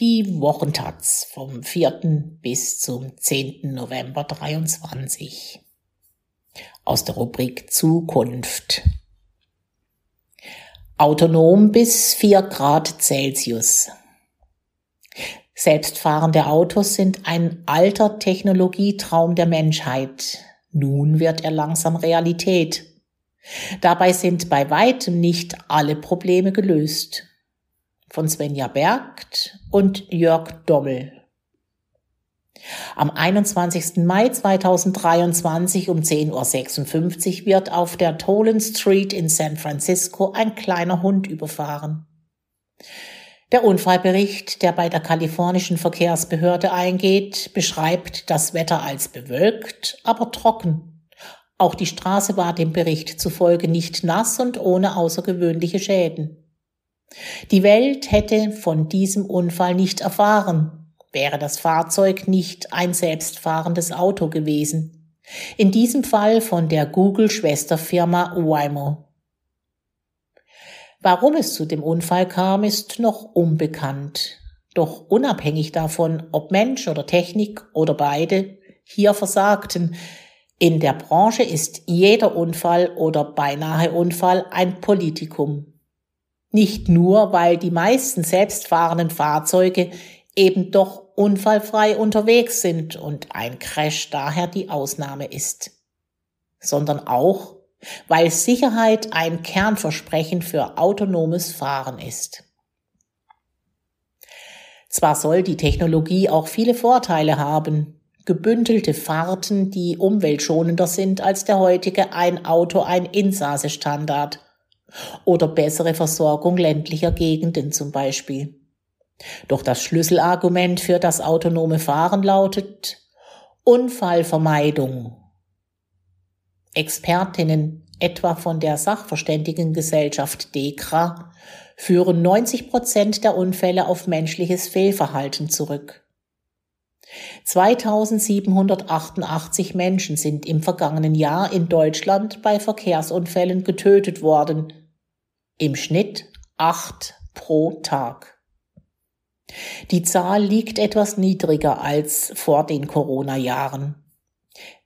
Die Wochentaz vom 4. bis zum 10. November 23. Aus der Rubrik Zukunft. Autonom bis 4 Grad Celsius. Selbstfahrende Autos sind ein alter Technologietraum der Menschheit. Nun wird er langsam Realität. Dabei sind bei weitem nicht alle Probleme gelöst von Svenja Bergt und Jörg Dommel. Am 21. Mai 2023 um 10.56 Uhr wird auf der Tolan Street in San Francisco ein kleiner Hund überfahren. Der Unfallbericht, der bei der kalifornischen Verkehrsbehörde eingeht, beschreibt das Wetter als bewölkt, aber trocken. Auch die Straße war dem Bericht zufolge nicht nass und ohne außergewöhnliche Schäden. Die Welt hätte von diesem Unfall nicht erfahren, wäre das Fahrzeug nicht ein selbstfahrendes Auto gewesen. In diesem Fall von der Google-Schwesterfirma Waymo. Warum es zu dem Unfall kam, ist noch unbekannt. Doch unabhängig davon, ob Mensch oder Technik oder beide hier versagten, in der Branche ist jeder Unfall oder beinahe Unfall ein Politikum. Nicht nur, weil die meisten selbstfahrenden Fahrzeuge eben doch unfallfrei unterwegs sind und ein Crash daher die Ausnahme ist, sondern auch, weil Sicherheit ein Kernversprechen für autonomes Fahren ist. Zwar soll die Technologie auch viele Vorteile haben, gebündelte Fahrten, die umweltschonender sind als der heutige ein Auto ein Insasse Standard oder bessere Versorgung ländlicher Gegenden zum Beispiel. Doch das Schlüsselargument für das autonome Fahren lautet Unfallvermeidung. Expertinnen, etwa von der Sachverständigengesellschaft DEKRA, führen 90 Prozent der Unfälle auf menschliches Fehlverhalten zurück. 2788 Menschen sind im vergangenen Jahr in Deutschland bei Verkehrsunfällen getötet worden. Im Schnitt acht pro Tag. Die Zahl liegt etwas niedriger als vor den Corona-Jahren.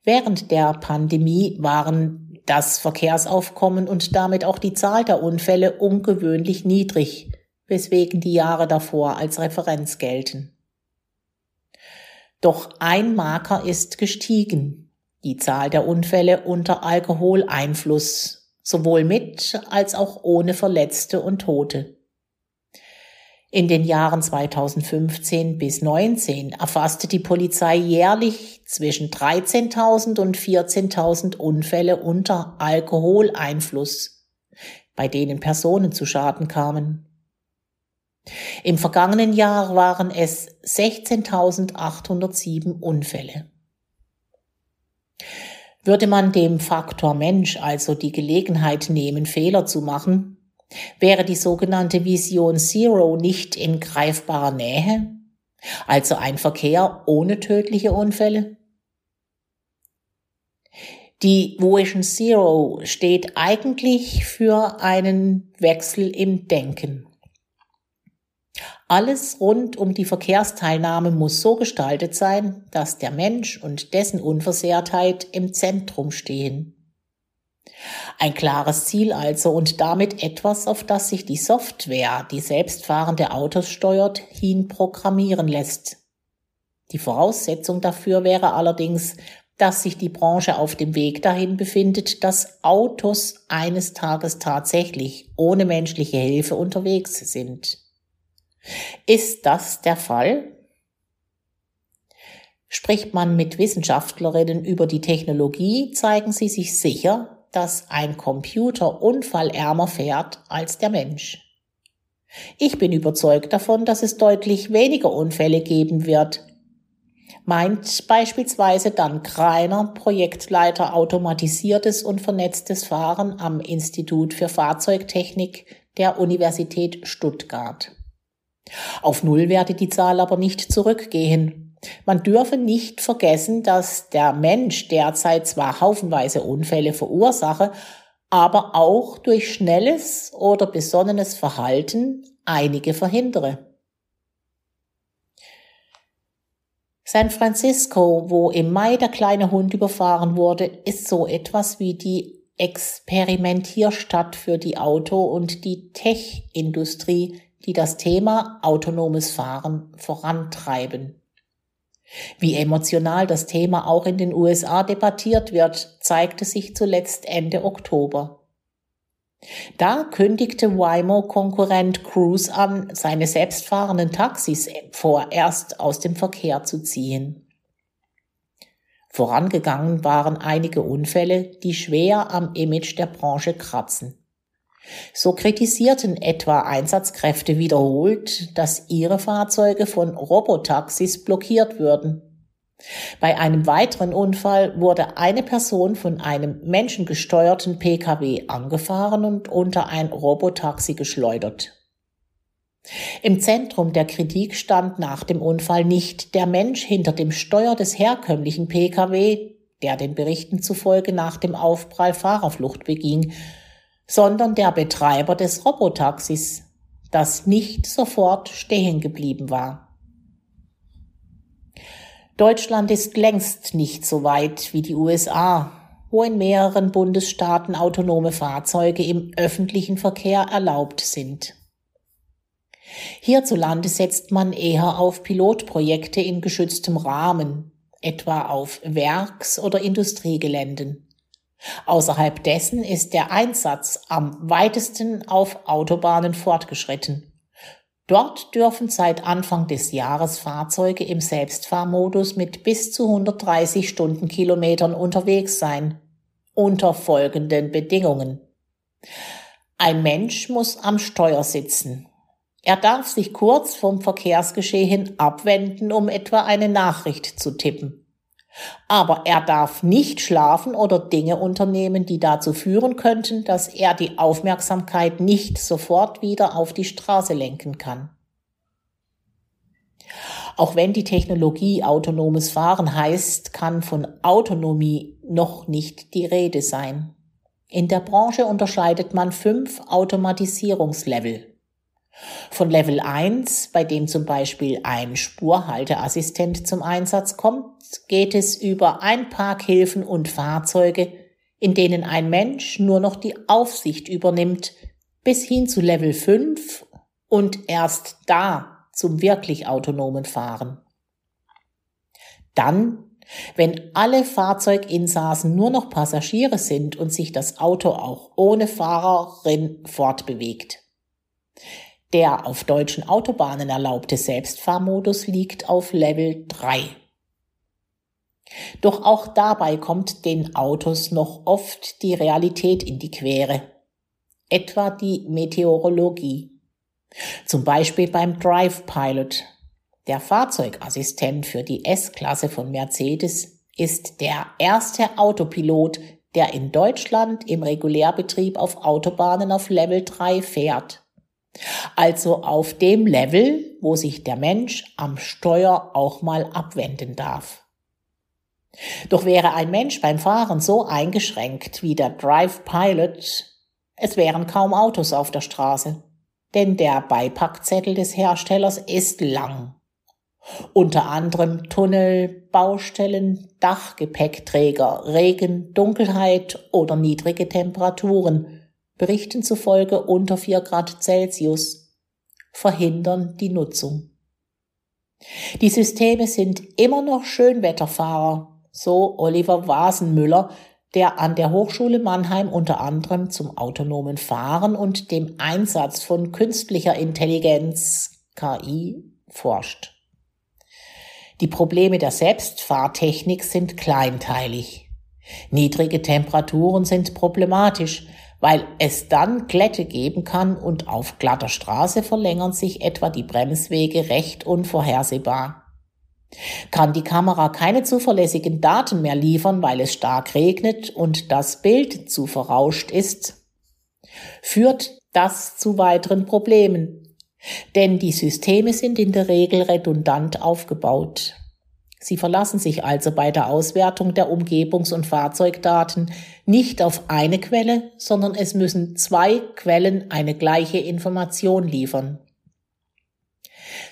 Während der Pandemie waren das Verkehrsaufkommen und damit auch die Zahl der Unfälle ungewöhnlich niedrig, weswegen die Jahre davor als Referenz gelten. Doch ein Marker ist gestiegen, die Zahl der Unfälle unter Alkoholeinfluss, sowohl mit als auch ohne Verletzte und Tote. In den Jahren 2015 bis 19 erfasste die Polizei jährlich zwischen 13.000 und 14.000 Unfälle unter Alkoholeinfluss, bei denen Personen zu Schaden kamen. Im vergangenen Jahr waren es 16.807 Unfälle. Würde man dem Faktor Mensch also die Gelegenheit nehmen, Fehler zu machen, wäre die sogenannte Vision Zero nicht in greifbarer Nähe, also ein Verkehr ohne tödliche Unfälle? Die Vision Zero steht eigentlich für einen Wechsel im Denken. Alles rund um die Verkehrsteilnahme muss so gestaltet sein, dass der Mensch und dessen Unversehrtheit im Zentrum stehen. Ein klares Ziel also und damit etwas, auf das sich die Software, die selbstfahrende Autos steuert, hin programmieren lässt. Die Voraussetzung dafür wäre allerdings, dass sich die Branche auf dem Weg dahin befindet, dass Autos eines Tages tatsächlich ohne menschliche Hilfe unterwegs sind. Ist das der Fall? Spricht man mit Wissenschaftlerinnen über die Technologie, zeigen sie sich sicher, dass ein Computer unfallärmer fährt als der Mensch. Ich bin überzeugt davon, dass es deutlich weniger Unfälle geben wird, meint beispielsweise Dan Kreiner, Projektleiter automatisiertes und vernetztes Fahren am Institut für Fahrzeugtechnik der Universität Stuttgart. Auf Null werde die Zahl aber nicht zurückgehen. Man dürfe nicht vergessen, dass der Mensch derzeit zwar haufenweise Unfälle verursache, aber auch durch schnelles oder besonnenes Verhalten einige verhindere. San Francisco, wo im Mai der kleine Hund überfahren wurde, ist so etwas wie die Experimentierstadt für die Auto- und die Tech-Industrie, die das Thema autonomes Fahren vorantreiben. Wie emotional das Thema auch in den USA debattiert wird, zeigte sich zuletzt Ende Oktober. Da kündigte Waymo-Konkurrent Cruise an, seine selbstfahrenden Taxis vorerst aus dem Verkehr zu ziehen. Vorangegangen waren einige Unfälle, die schwer am Image der Branche kratzen. So kritisierten etwa Einsatzkräfte wiederholt, dass ihre Fahrzeuge von Robotaxis blockiert würden. Bei einem weiteren Unfall wurde eine Person von einem menschengesteuerten Pkw angefahren und unter ein Robotaxi geschleudert. Im Zentrum der Kritik stand nach dem Unfall nicht der Mensch hinter dem Steuer des herkömmlichen Pkw, der den Berichten zufolge nach dem Aufprall Fahrerflucht beging, sondern der Betreiber des Robotaxis, das nicht sofort stehen geblieben war. Deutschland ist längst nicht so weit wie die USA, wo in mehreren Bundesstaaten autonome Fahrzeuge im öffentlichen Verkehr erlaubt sind. Hierzulande setzt man eher auf Pilotprojekte in geschütztem Rahmen, etwa auf Werks- oder Industriegeländen. Außerhalb dessen ist der Einsatz am weitesten auf Autobahnen fortgeschritten. Dort dürfen seit Anfang des Jahres Fahrzeuge im Selbstfahrmodus mit bis zu 130 Stundenkilometern unterwegs sein. Unter folgenden Bedingungen. Ein Mensch muss am Steuer sitzen. Er darf sich kurz vom Verkehrsgeschehen abwenden, um etwa eine Nachricht zu tippen. Aber er darf nicht schlafen oder Dinge unternehmen, die dazu führen könnten, dass er die Aufmerksamkeit nicht sofort wieder auf die Straße lenken kann. Auch wenn die Technologie autonomes Fahren heißt, kann von Autonomie noch nicht die Rede sein. In der Branche unterscheidet man fünf Automatisierungslevel. Von Level 1, bei dem zum Beispiel ein Spurhalteassistent zum Einsatz kommt, geht es über ein Parkhilfen und Fahrzeuge, in denen ein Mensch nur noch die Aufsicht übernimmt, bis hin zu Level 5 und erst da zum wirklich autonomen Fahren. Dann, wenn alle Fahrzeuginsassen nur noch Passagiere sind und sich das Auto auch ohne Fahrerin fortbewegt. Der auf deutschen Autobahnen erlaubte Selbstfahrmodus liegt auf Level 3. Doch auch dabei kommt den Autos noch oft die Realität in die Quere. Etwa die Meteorologie. Zum Beispiel beim Drive Pilot. Der Fahrzeugassistent für die S-Klasse von Mercedes ist der erste Autopilot, der in Deutschland im Regulärbetrieb auf Autobahnen auf Level 3 fährt. Also auf dem Level, wo sich der Mensch am Steuer auch mal abwenden darf. Doch wäre ein Mensch beim Fahren so eingeschränkt wie der Drive Pilot, es wären kaum Autos auf der Straße, denn der Beipackzettel des Herstellers ist lang. Unter anderem Tunnel, Baustellen, Dachgepäckträger, Regen, Dunkelheit oder niedrige Temperaturen Berichten zufolge unter 4 Grad Celsius, verhindern die Nutzung. Die Systeme sind immer noch Schönwetterfahrer, so Oliver Wasenmüller, der an der Hochschule Mannheim unter anderem zum autonomen Fahren und dem Einsatz von künstlicher Intelligenz KI forscht. Die Probleme der Selbstfahrtechnik sind kleinteilig. Niedrige Temperaturen sind problematisch, weil es dann Glätte geben kann und auf glatter Straße verlängern sich etwa die Bremswege recht unvorhersehbar. Kann die Kamera keine zuverlässigen Daten mehr liefern, weil es stark regnet und das Bild zu verrauscht ist, führt das zu weiteren Problemen. Denn die Systeme sind in der Regel redundant aufgebaut. Sie verlassen sich also bei der Auswertung der Umgebungs- und Fahrzeugdaten nicht auf eine Quelle, sondern es müssen zwei Quellen eine gleiche Information liefern.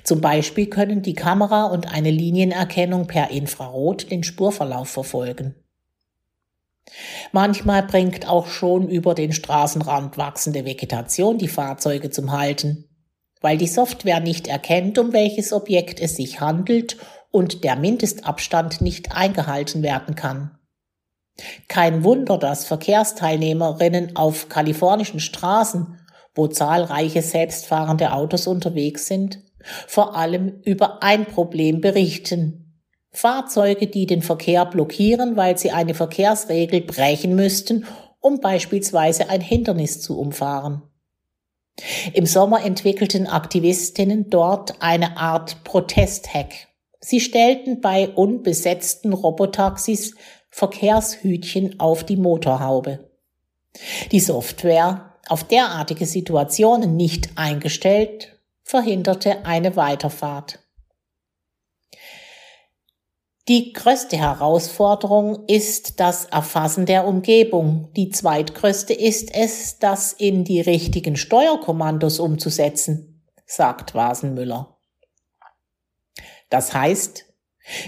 Zum Beispiel können die Kamera und eine Linienerkennung per Infrarot den Spurverlauf verfolgen. Manchmal bringt auch schon über den Straßenrand wachsende Vegetation die Fahrzeuge zum Halten, weil die Software nicht erkennt, um welches Objekt es sich handelt und der Mindestabstand nicht eingehalten werden kann. Kein Wunder, dass Verkehrsteilnehmerinnen auf kalifornischen Straßen, wo zahlreiche selbstfahrende Autos unterwegs sind, vor allem über ein Problem berichten. Fahrzeuge, die den Verkehr blockieren, weil sie eine Verkehrsregel brechen müssten, um beispielsweise ein Hindernis zu umfahren. Im Sommer entwickelten Aktivistinnen dort eine Art Protesthack. Sie stellten bei unbesetzten Robotaxis Verkehrshütchen auf die Motorhaube. Die Software, auf derartige Situationen nicht eingestellt, verhinderte eine Weiterfahrt. Die größte Herausforderung ist das Erfassen der Umgebung. Die zweitgrößte ist es, das in die richtigen Steuerkommandos umzusetzen, sagt Wasenmüller. Das heißt,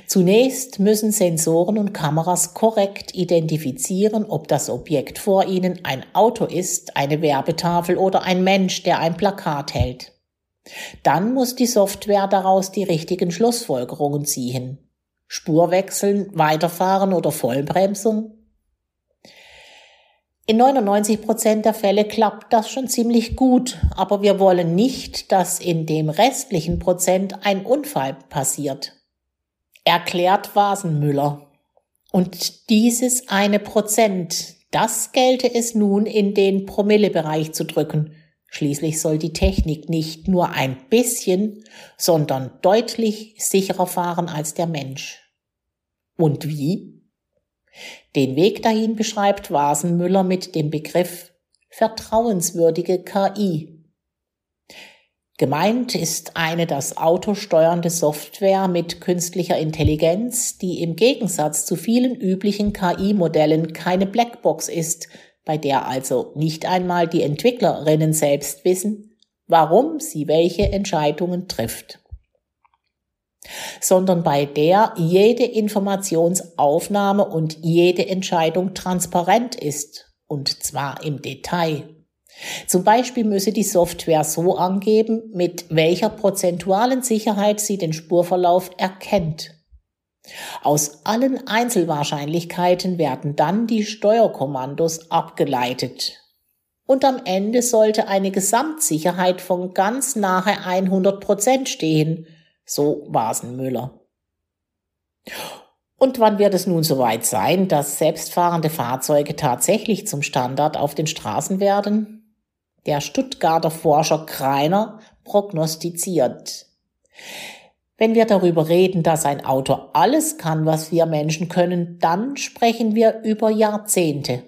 zunächst müssen Sensoren und Kameras korrekt identifizieren, ob das Objekt vor ihnen ein Auto ist, eine Werbetafel oder ein Mensch, der ein Plakat hält. Dann muss die Software daraus die richtigen Schlussfolgerungen ziehen. Spur wechseln, weiterfahren oder Vollbremsung? In 99 Prozent der Fälle klappt das schon ziemlich gut, aber wir wollen nicht, dass in dem restlichen Prozent ein Unfall passiert. Erklärt Vasenmüller. Und dieses eine Prozent, das gelte es nun in den Promillebereich zu drücken. Schließlich soll die Technik nicht nur ein bisschen, sondern deutlich sicherer fahren als der Mensch. Und wie? Den Weg dahin beschreibt Wasenmüller mit dem Begriff vertrauenswürdige KI. Gemeint ist eine das Auto steuernde Software mit künstlicher Intelligenz, die im Gegensatz zu vielen üblichen KI-Modellen keine Blackbox ist, bei der also nicht einmal die Entwicklerinnen selbst wissen, warum sie welche Entscheidungen trifft sondern bei der jede Informationsaufnahme und jede Entscheidung transparent ist, und zwar im Detail. Zum Beispiel müsse die Software so angeben, mit welcher prozentualen Sicherheit sie den Spurverlauf erkennt. Aus allen Einzelwahrscheinlichkeiten werden dann die Steuerkommandos abgeleitet. Und am Ende sollte eine Gesamtsicherheit von ganz nahe 100 Prozent stehen, so Wasenmüller. Und wann wird es nun soweit sein, dass selbstfahrende Fahrzeuge tatsächlich zum Standard auf den Straßen werden? Der Stuttgarter Forscher Kreiner prognostiziert. Wenn wir darüber reden, dass ein Auto alles kann, was wir Menschen können, dann sprechen wir über Jahrzehnte.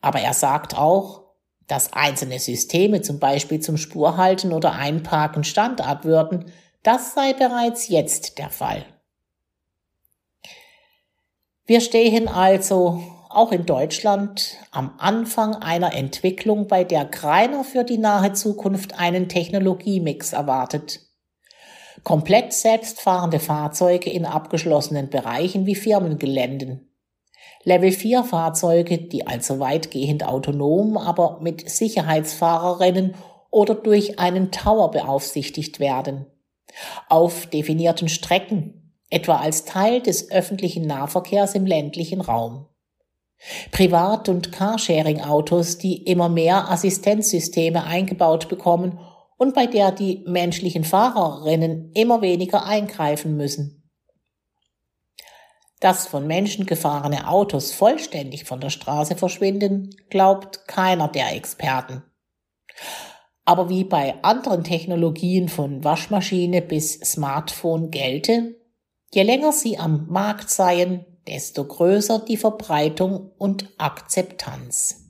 Aber er sagt auch, dass einzelne Systeme zum Beispiel zum Spurhalten oder Einparken Standard würden, das sei bereits jetzt der Fall. Wir stehen also auch in Deutschland am Anfang einer Entwicklung, bei der Greiner für die nahe Zukunft einen Technologiemix erwartet. Komplett selbstfahrende Fahrzeuge in abgeschlossenen Bereichen wie Firmengeländen. Level 4 Fahrzeuge, die also weitgehend autonom, aber mit Sicherheitsfahrerinnen oder durch einen Tower beaufsichtigt werden auf definierten Strecken, etwa als Teil des öffentlichen Nahverkehrs im ländlichen Raum. Privat- und Carsharing-Autos, die immer mehr Assistenzsysteme eingebaut bekommen und bei der die menschlichen Fahrerinnen immer weniger eingreifen müssen. Dass von Menschen gefahrene Autos vollständig von der Straße verschwinden, glaubt keiner der Experten. Aber wie bei anderen Technologien von Waschmaschine bis Smartphone gelte, je länger sie am Markt seien, desto größer die Verbreitung und Akzeptanz.